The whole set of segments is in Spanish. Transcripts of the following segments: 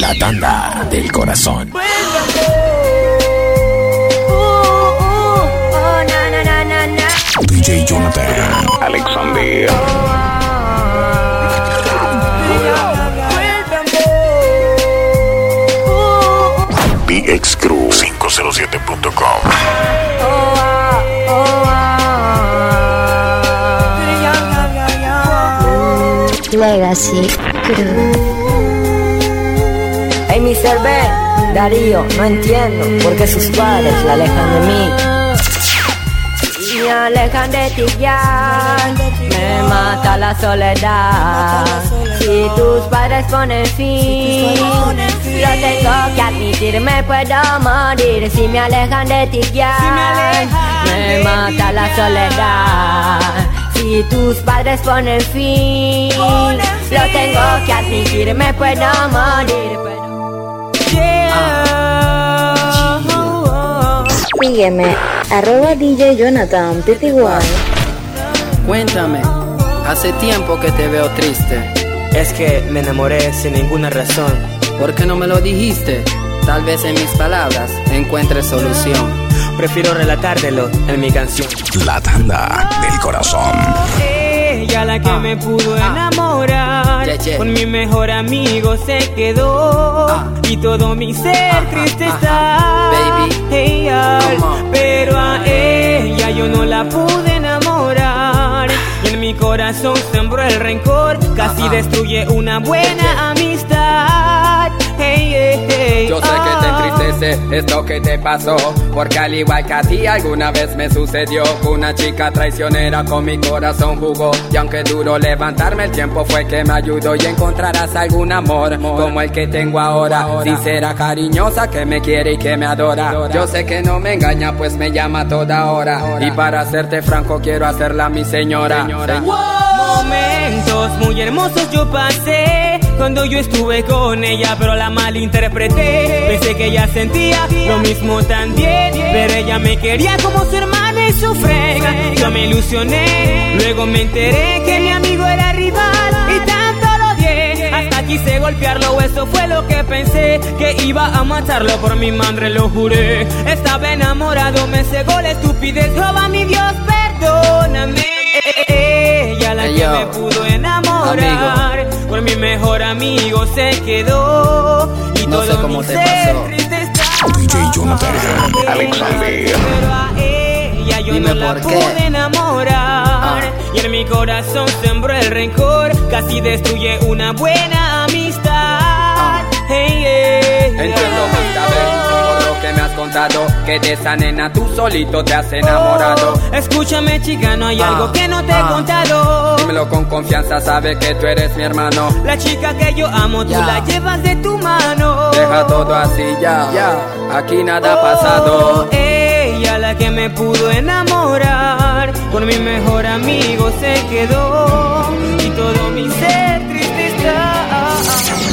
La tanda del corazón. DJ Jonathan. Alexander. BX Crew 507.com. Legacy Crew. Mr. B, Darío, no entiendo por qué sus padres la alejan de mí. Y me alejan de ti ya, me mata la soledad. Si tus padres ponen fin, lo tengo que admitir, me puedo morir. Si me alejan de ti ya, me mata la soledad. Si tus padres ponen fin, lo tengo que admitir, me puedo morir. Sígueme, arroba DJ Jonathan PTY. Cuéntame, hace tiempo que te veo triste. Es que me enamoré sin ninguna razón. ¿Por qué no me lo dijiste? Tal vez en mis palabras encuentres solución. Prefiero relatártelo en mi canción. La tanda del corazón. Ella la que me pudo enamorar. Yeah, yeah. Con mi mejor amigo se quedó. Ah. Y todo mi ser triste está. Ella. Pero a ella yo no la pude enamorar. Y en mi corazón sembró el rencor. Casi destruye una buena amistad. Hey, hey, hey, Entristece esto que te pasó. Porque al igual que a ti alguna vez me sucedió Una chica traicionera con mi corazón jugó. Y aunque duro levantarme el tiempo fue que me ayudó Y encontrarás algún amor como el que tengo ahora. Sincera, cariñosa, que me quiere y que me adora. Yo sé que no me engaña pues me llama toda hora. Y para serte franco quiero hacerla mi señora. Momentos muy hermosos yo pasé cuando yo estuve con ella, pero la malinterpreté. Pensé que ella sentía lo mismo también, pero ella me quería como su hermana y su frega. Yo me ilusioné, luego me enteré que mi amigo era rival y tanto lo odié. Hasta quise golpearlo, eso fue lo que pensé, que iba a matarlo por mi madre, lo juré. Estaba enamorado, me cegó la estupidez, roba mi Dios, perdóname. Ella la que me pudo enamorar Por mi mejor amigo se quedó Y No sé todo cómo mi te ser pasó. triste está DJ Jonathan Alexander. Pero a ella yo Dime no la por qué. pude enamorar Ah. Y en mi corazón sembró el rencor Casi destruye una buena amistad Hey, hey, contado Que de esa nena tú solito te has enamorado. Oh, escúchame chica, no hay Ah, algo que no te he ah. contado. Dímelo con confianza, sabe que tú eres mi hermano. La chica que yo amo, tú la llevas de tu mano. Deja todo así ya, ya. Aquí nada ha pasado. Oh, ella la que me pudo enamorar. Con mi mejor amigo se quedó. Y todo mi ser triste está.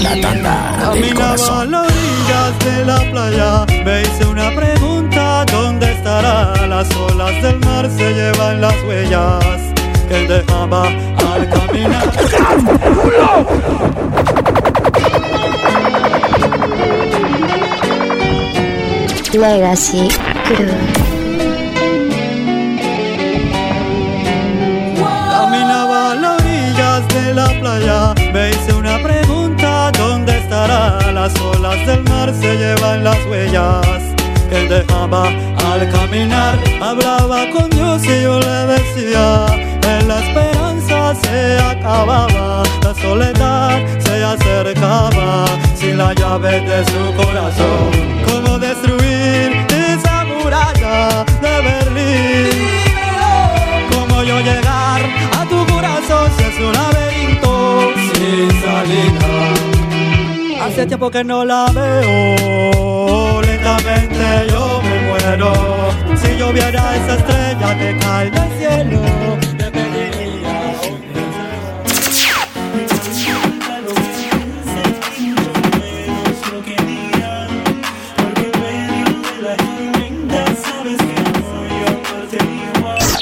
La tanda del Caminaba a corazón. las orillas de la playa, me hice una pregunta, ¿dónde estará? Las olas del mar se llevan las huellas que dejaba al caminar. Legacy. Caminaba a las orillas de la playa, me hice una pregunta, ¿dónde estará? Las olas del mar se llevan las huellas que él dejaba al caminar. Hablaba con Dios y yo le decía, en la esperanza se acababa, la soledad se acercaba, sin la llave de su corazón. ¿Cómo destruir esa muralla de Berlín? ¿Cómo yo llegar a tu corazón si es un laberinto sin salida? Hace tiempo que no la veo, lentamente yo me muero. Si yo viera esa estrella que cae del cielo, te pediría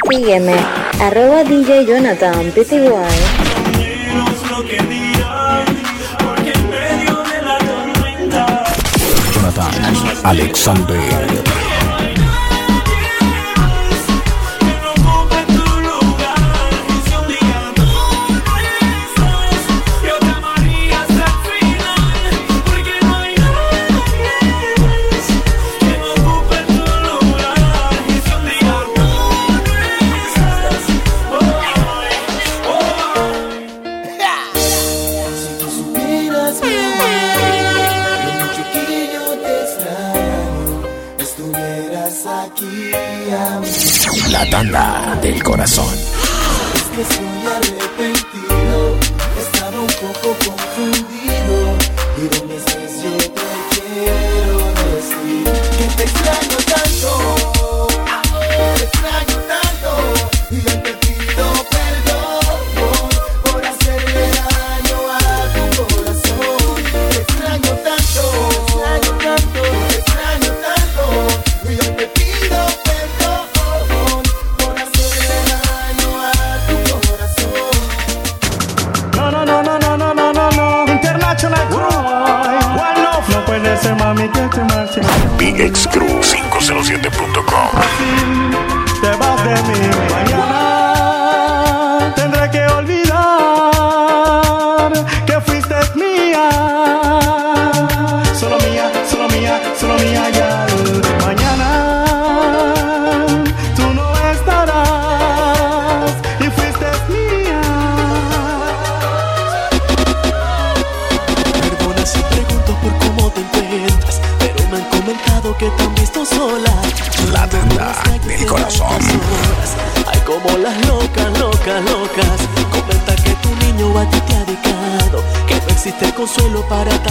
un Sígueme, arroba DJ Jonathan PTY. Alexander. del corazón. consuelo para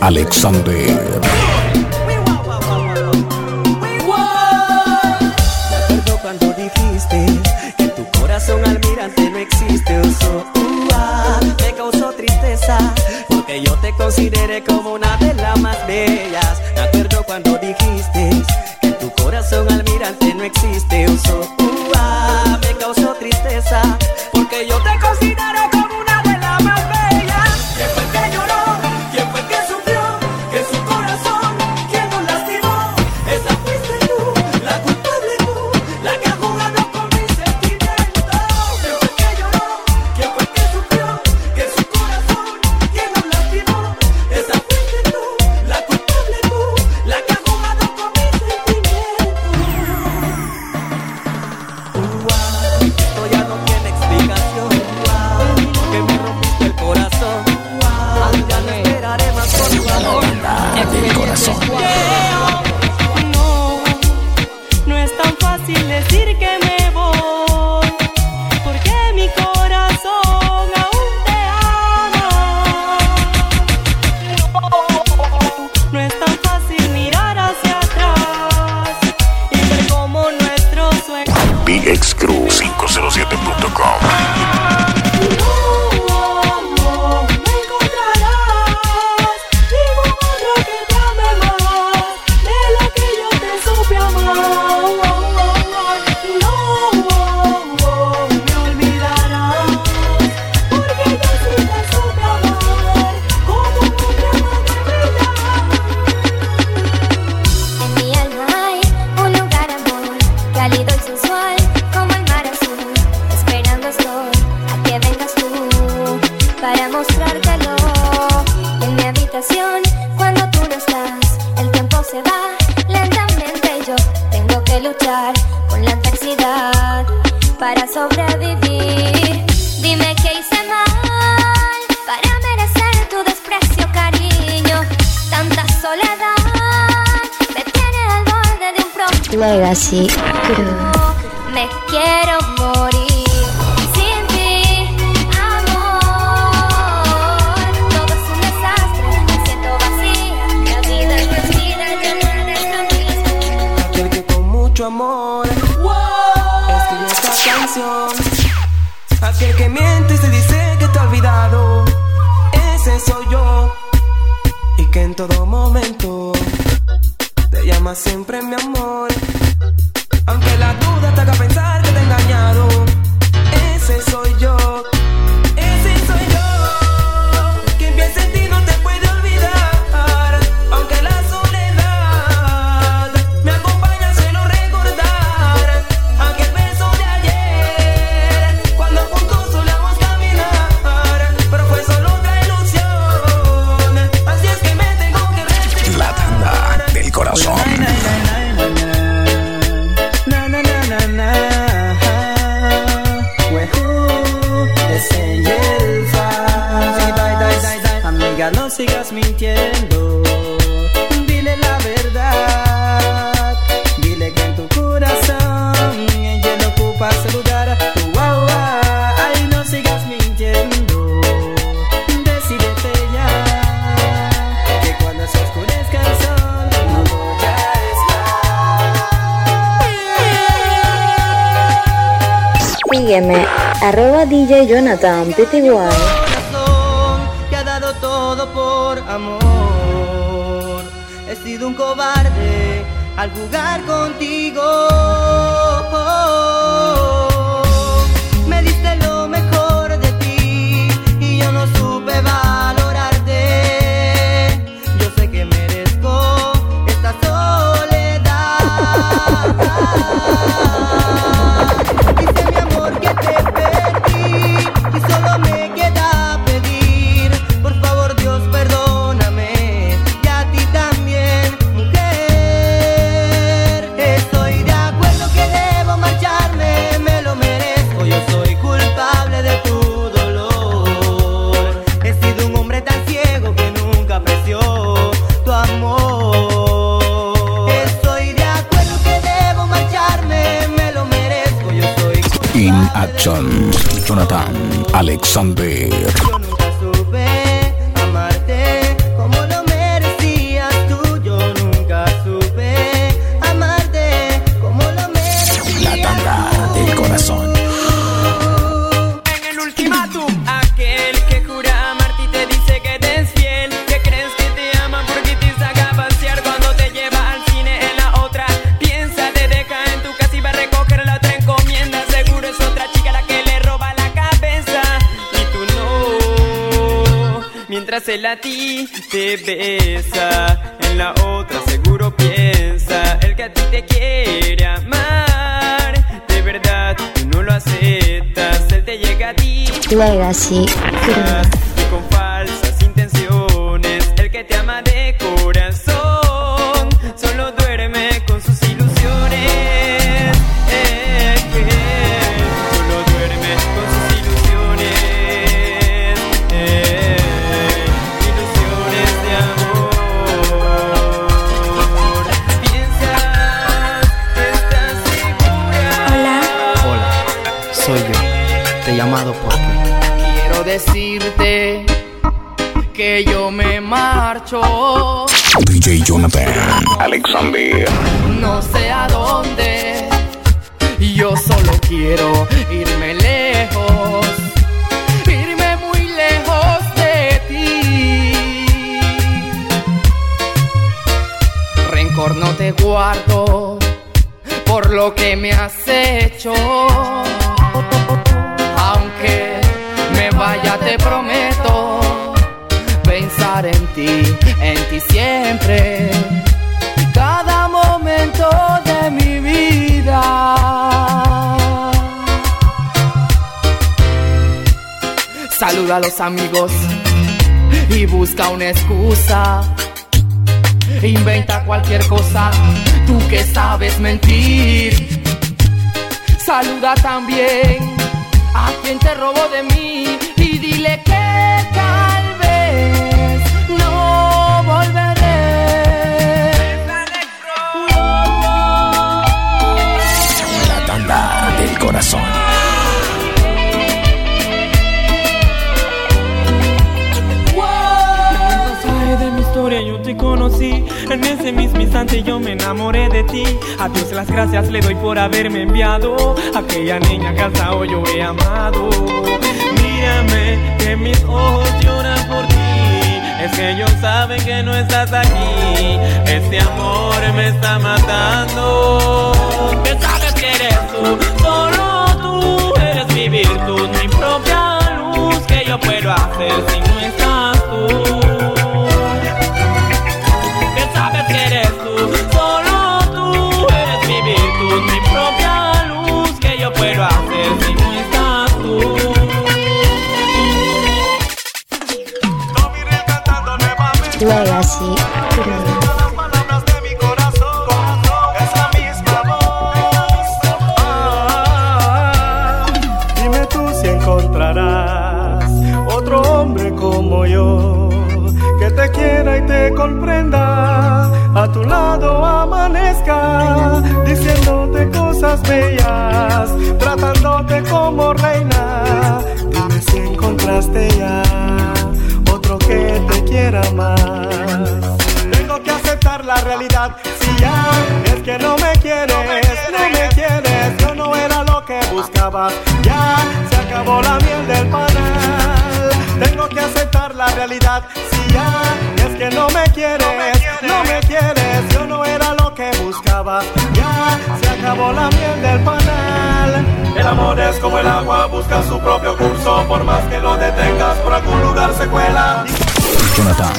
Alexander. Me acuerdo cuando dijiste que tu corazón almirante no existe. Tristeza porque yo te consideré como una de las más bellas. Me acuerdo cuando dijiste que tu corazón almirante no existe. Jonathan Pty. Corazón que ha dado todo por amor. He sido un cobarde al jugar contigo. Action, Jonathan, Alexander. se la ti te besa, en la otra seguro piensa, el que a ti te quiere amar, de verdad tú no lo aceptas, él te llega a ti. Legacy. Ah. decirte que yo me marcho. DJ Jonathan Alexander. No sé a dónde, yo solo quiero irme lejos, irme muy lejos de ti. Rencor no te guardo por lo que me has hecho. en ti, en ti siempre. Cada momento de mi vida. Saluda a los amigos y busca una excusa. Inventa cualquier cosa, tú que sabes mentir. Saluda también a quien te robó de mí y dile que instante yo me enamoré de ti. A Dios las gracias le doy por haberme enviado. Aquella niña que hasta hoy yo he amado. Mírame, que mis ojos lloran por ti. Es que ellos saben que no estás aquí. Este amor me está matando. Que sabes que eres tú, solo tú eres mi virtud, mi propia luz que yo puedo hacer si no estás tú. su propio curso, por más que lo detengas, por algún lugar se cuela. Jonathan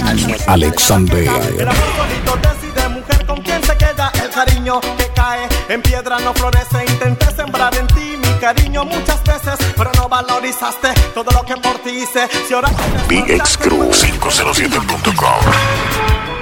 Alexander. El amor solito decide mujer con quien se queda. El cariño que cae en piedra no florece. Intenté sembrar en ti mi cariño muchas veces, pero no valorizaste todo lo que por ti hice. Si ahora BX Crew 507.com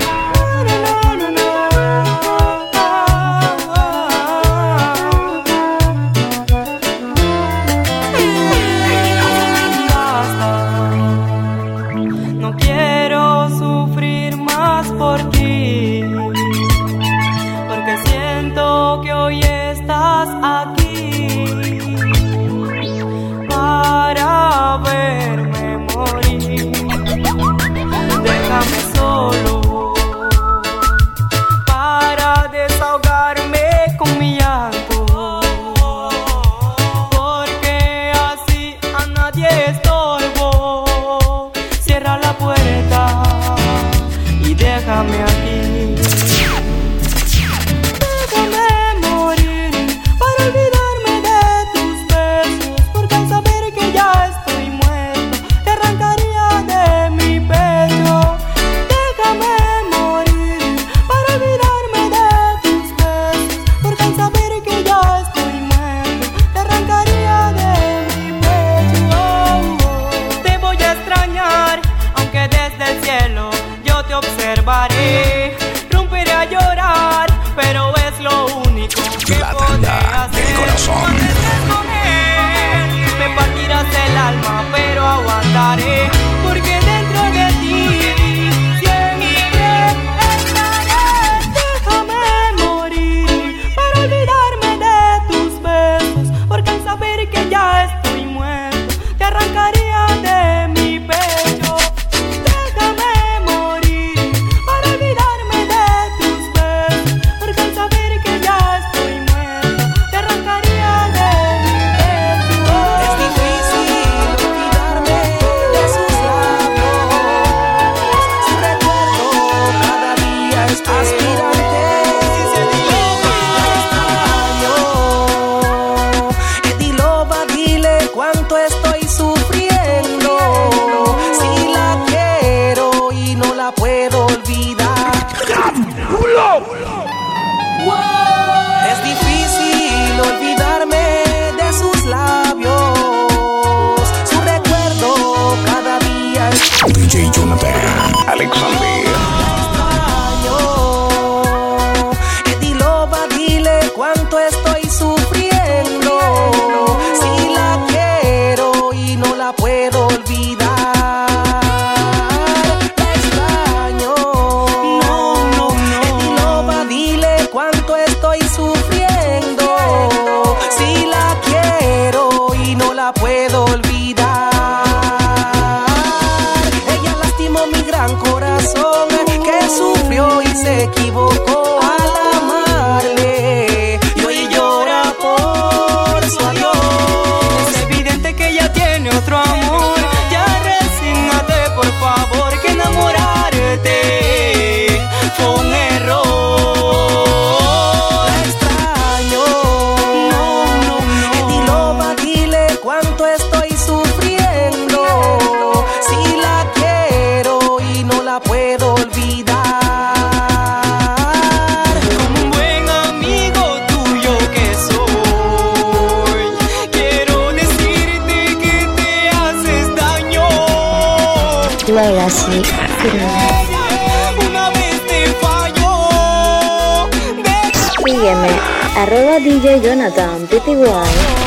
DJ Jonathan, PTY.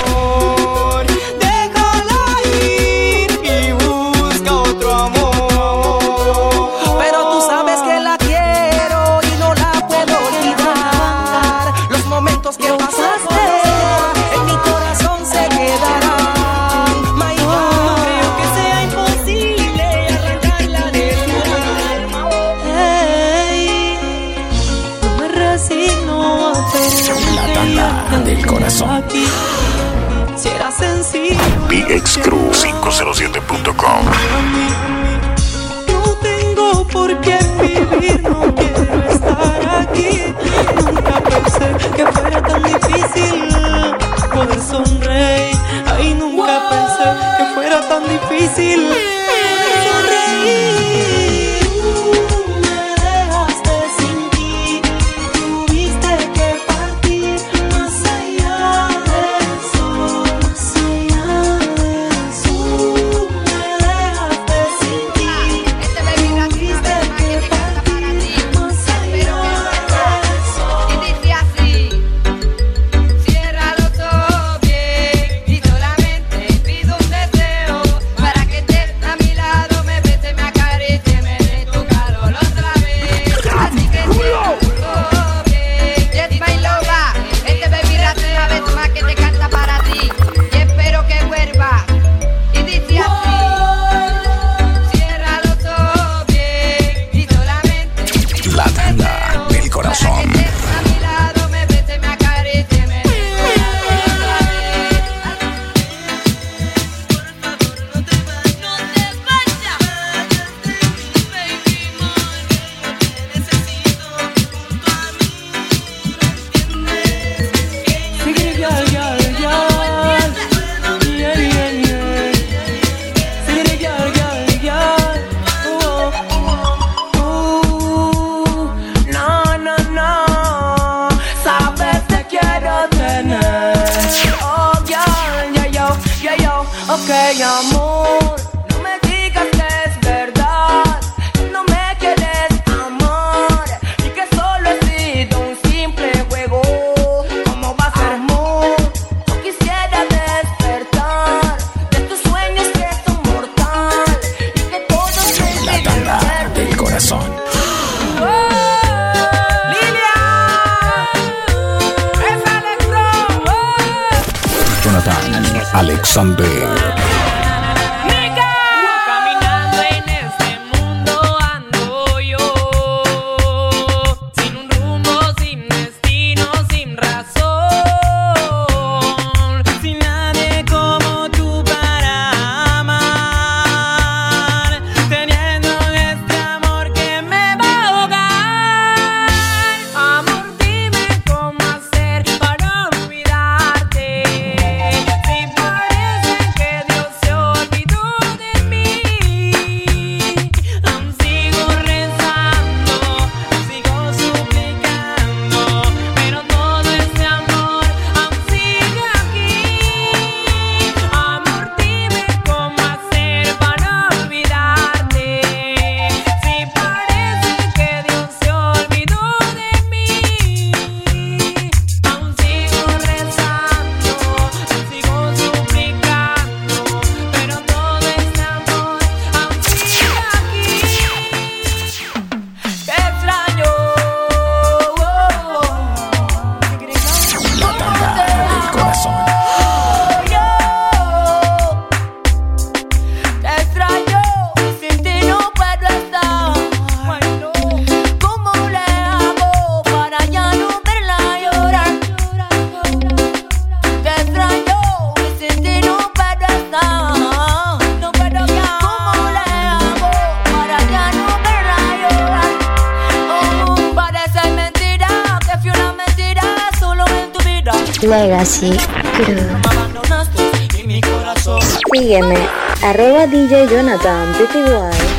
Legacy Crew. Sígueme, arroba DJ Jonathan PTY.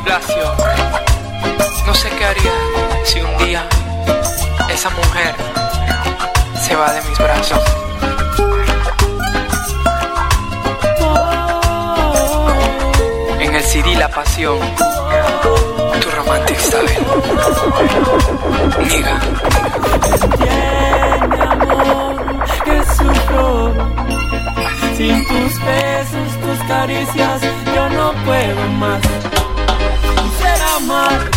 Blasio. No sé qué haría si un día esa mujer se va de mis brazos. En el CD La Pasión, tu romantic style. Niga. que sufro Sin tus besos, tus caricias Yo no puedo más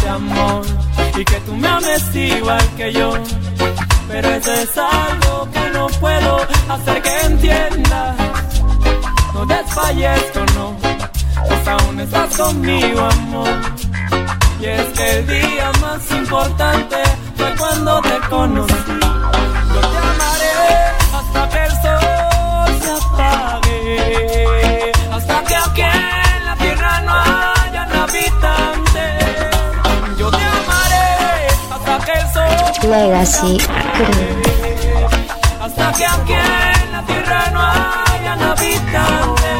Amor Y que tú me ames igual que yo. Pero eso es algo que no puedo Hacer que entiendas. No desfallezco, no Pues aún estás conmigo amor. Y es que el día más importante Fue cuando te conocí. Yo te amaré hasta que el sol se apague, hasta que aquí Legacy Crew. hasta que aquí en la tierra no hayan habitantes.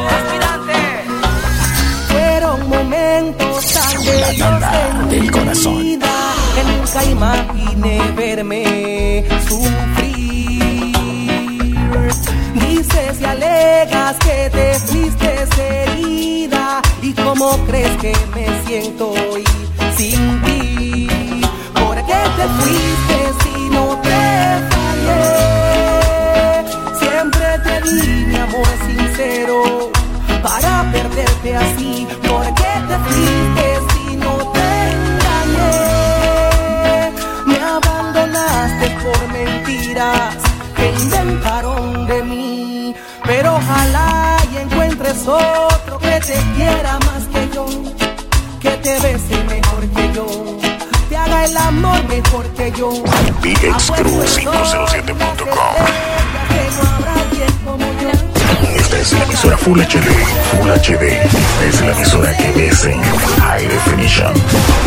Fueron momentos tan bellos en del mi corazón. vida que nunca imaginé verme sufrir. Dices y alegas que te fuiste herida y cómo crees que me siento hoy sin ti. ¿Por qué te fuiste amor mejor que yo. VXCrew507.com Que no habrá quien como yo. Esta es la emisora Full HD. Full HD. Es la emisora que ves en High Definition.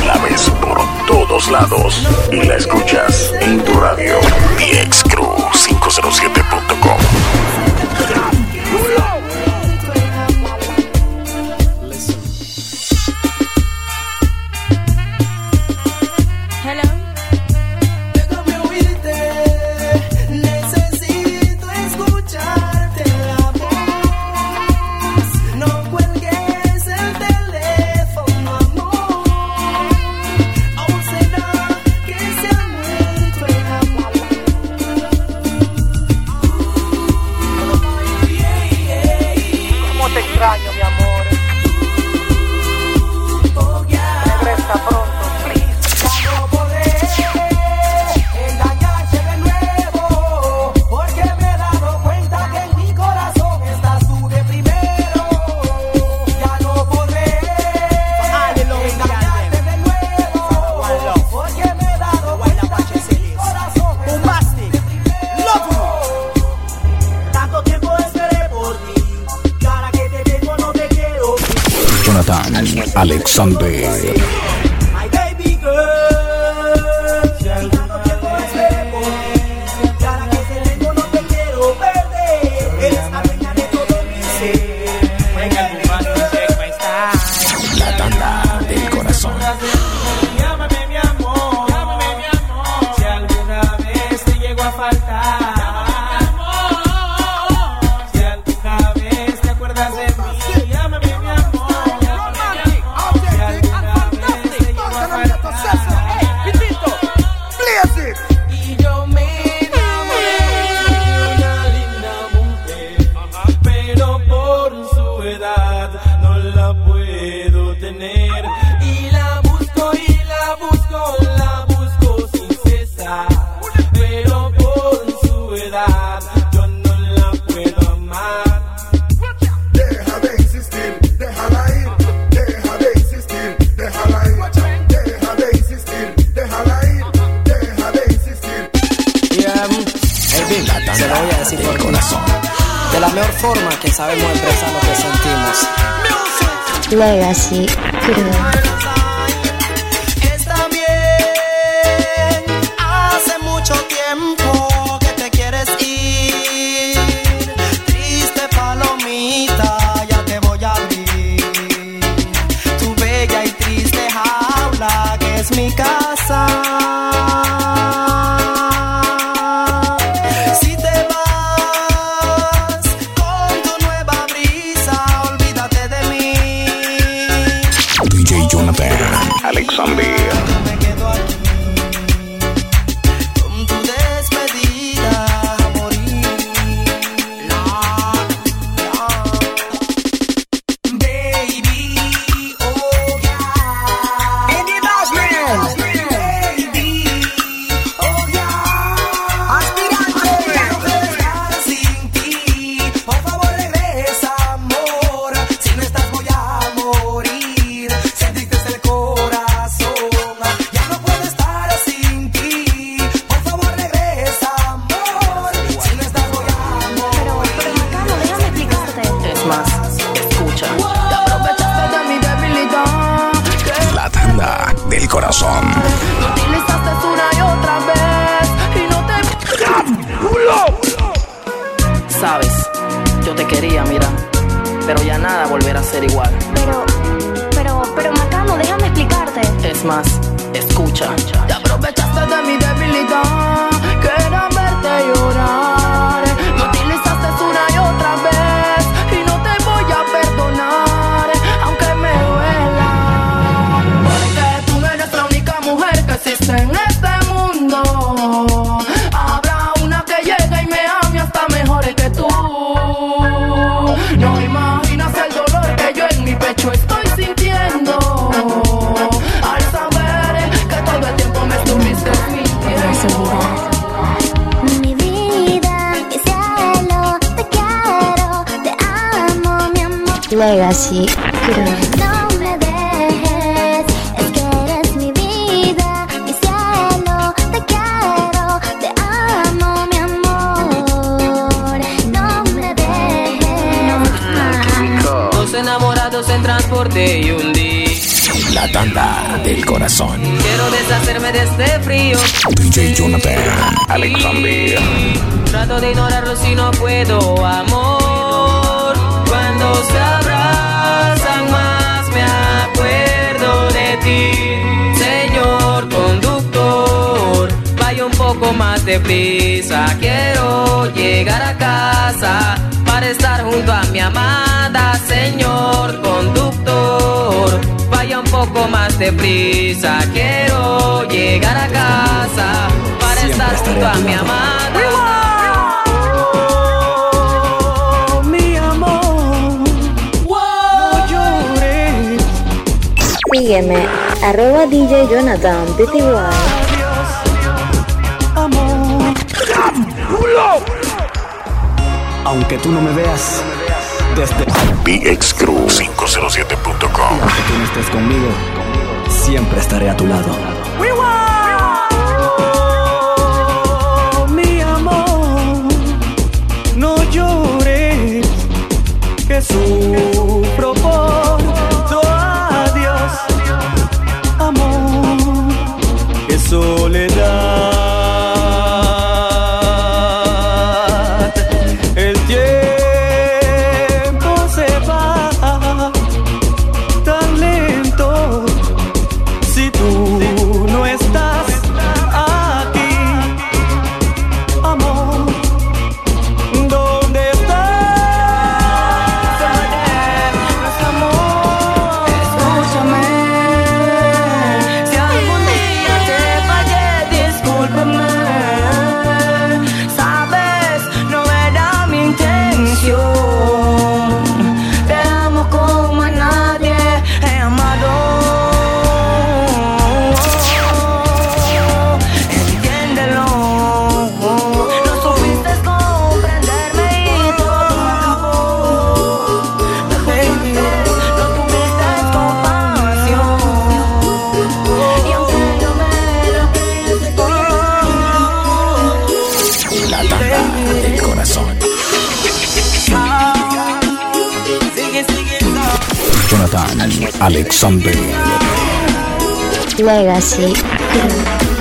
La ves por todos lados y la escuchas en tu radio. VXCrew507.com. Sunday. No me dejes, el que eres mi vida, mi cielo, te quiero, te amo, mi amor. No me dejes. Los enamorados en transporte y un día. La tanda del corazón. Quiero deshacerme de este frío. Trujillo y Jonatan. Alexander. Trato de ignorarlo si no puedo, amor. Cuando. Un poco más de prisa. Quiero llegar a casa para estar junto a mi amada, señor conductor. Vaya un poco más de prisa. Quiero llegar a casa para estar junto a mi amada. sígueme, arroba DJ Jonathan Pty. Aunque tú no me veas, desde bxcrew507.com. Aunque tú no estés conmigo, siempre estaré a tu lado. Jonathan Alexander. Legacy.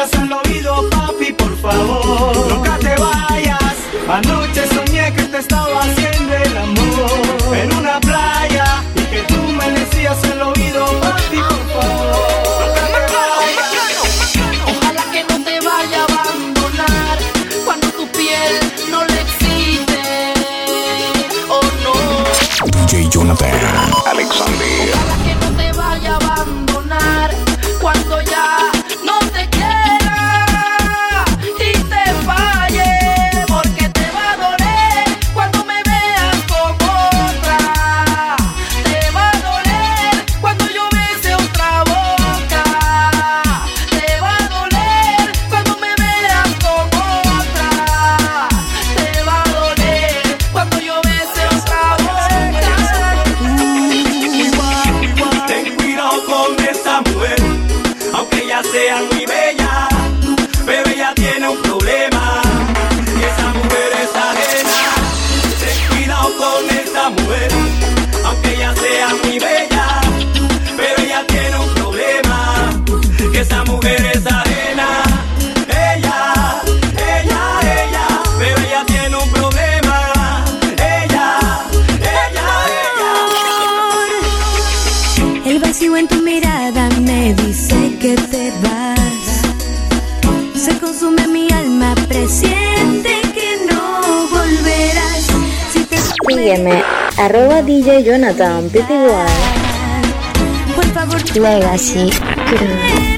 hacerlo bien. Jonathan, Pete Legacy.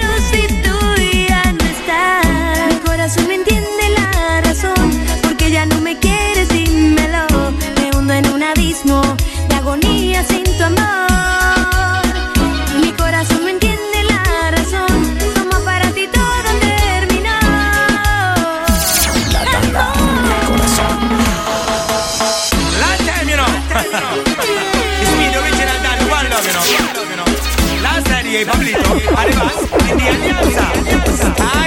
Pablito, además, en de alianza. Ah,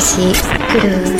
くるる。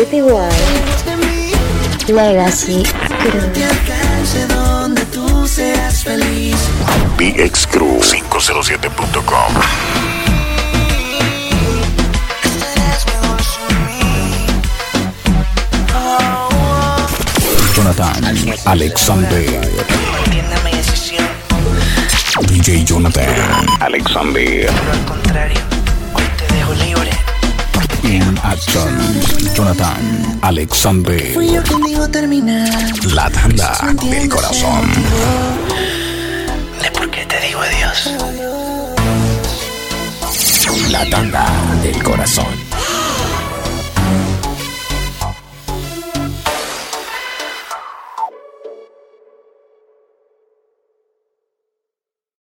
Pretty Wild, Legacy, feliz. BXCrew 507.com Jonathan Alexander. DJ Jonathan Alexander. Al contrario. Tim Ashton, Jonathan, Alexandre. Fui yo quien dijo terminar. La tanda del corazón. ¿De por qué te digo adiós? La tanda del corazón.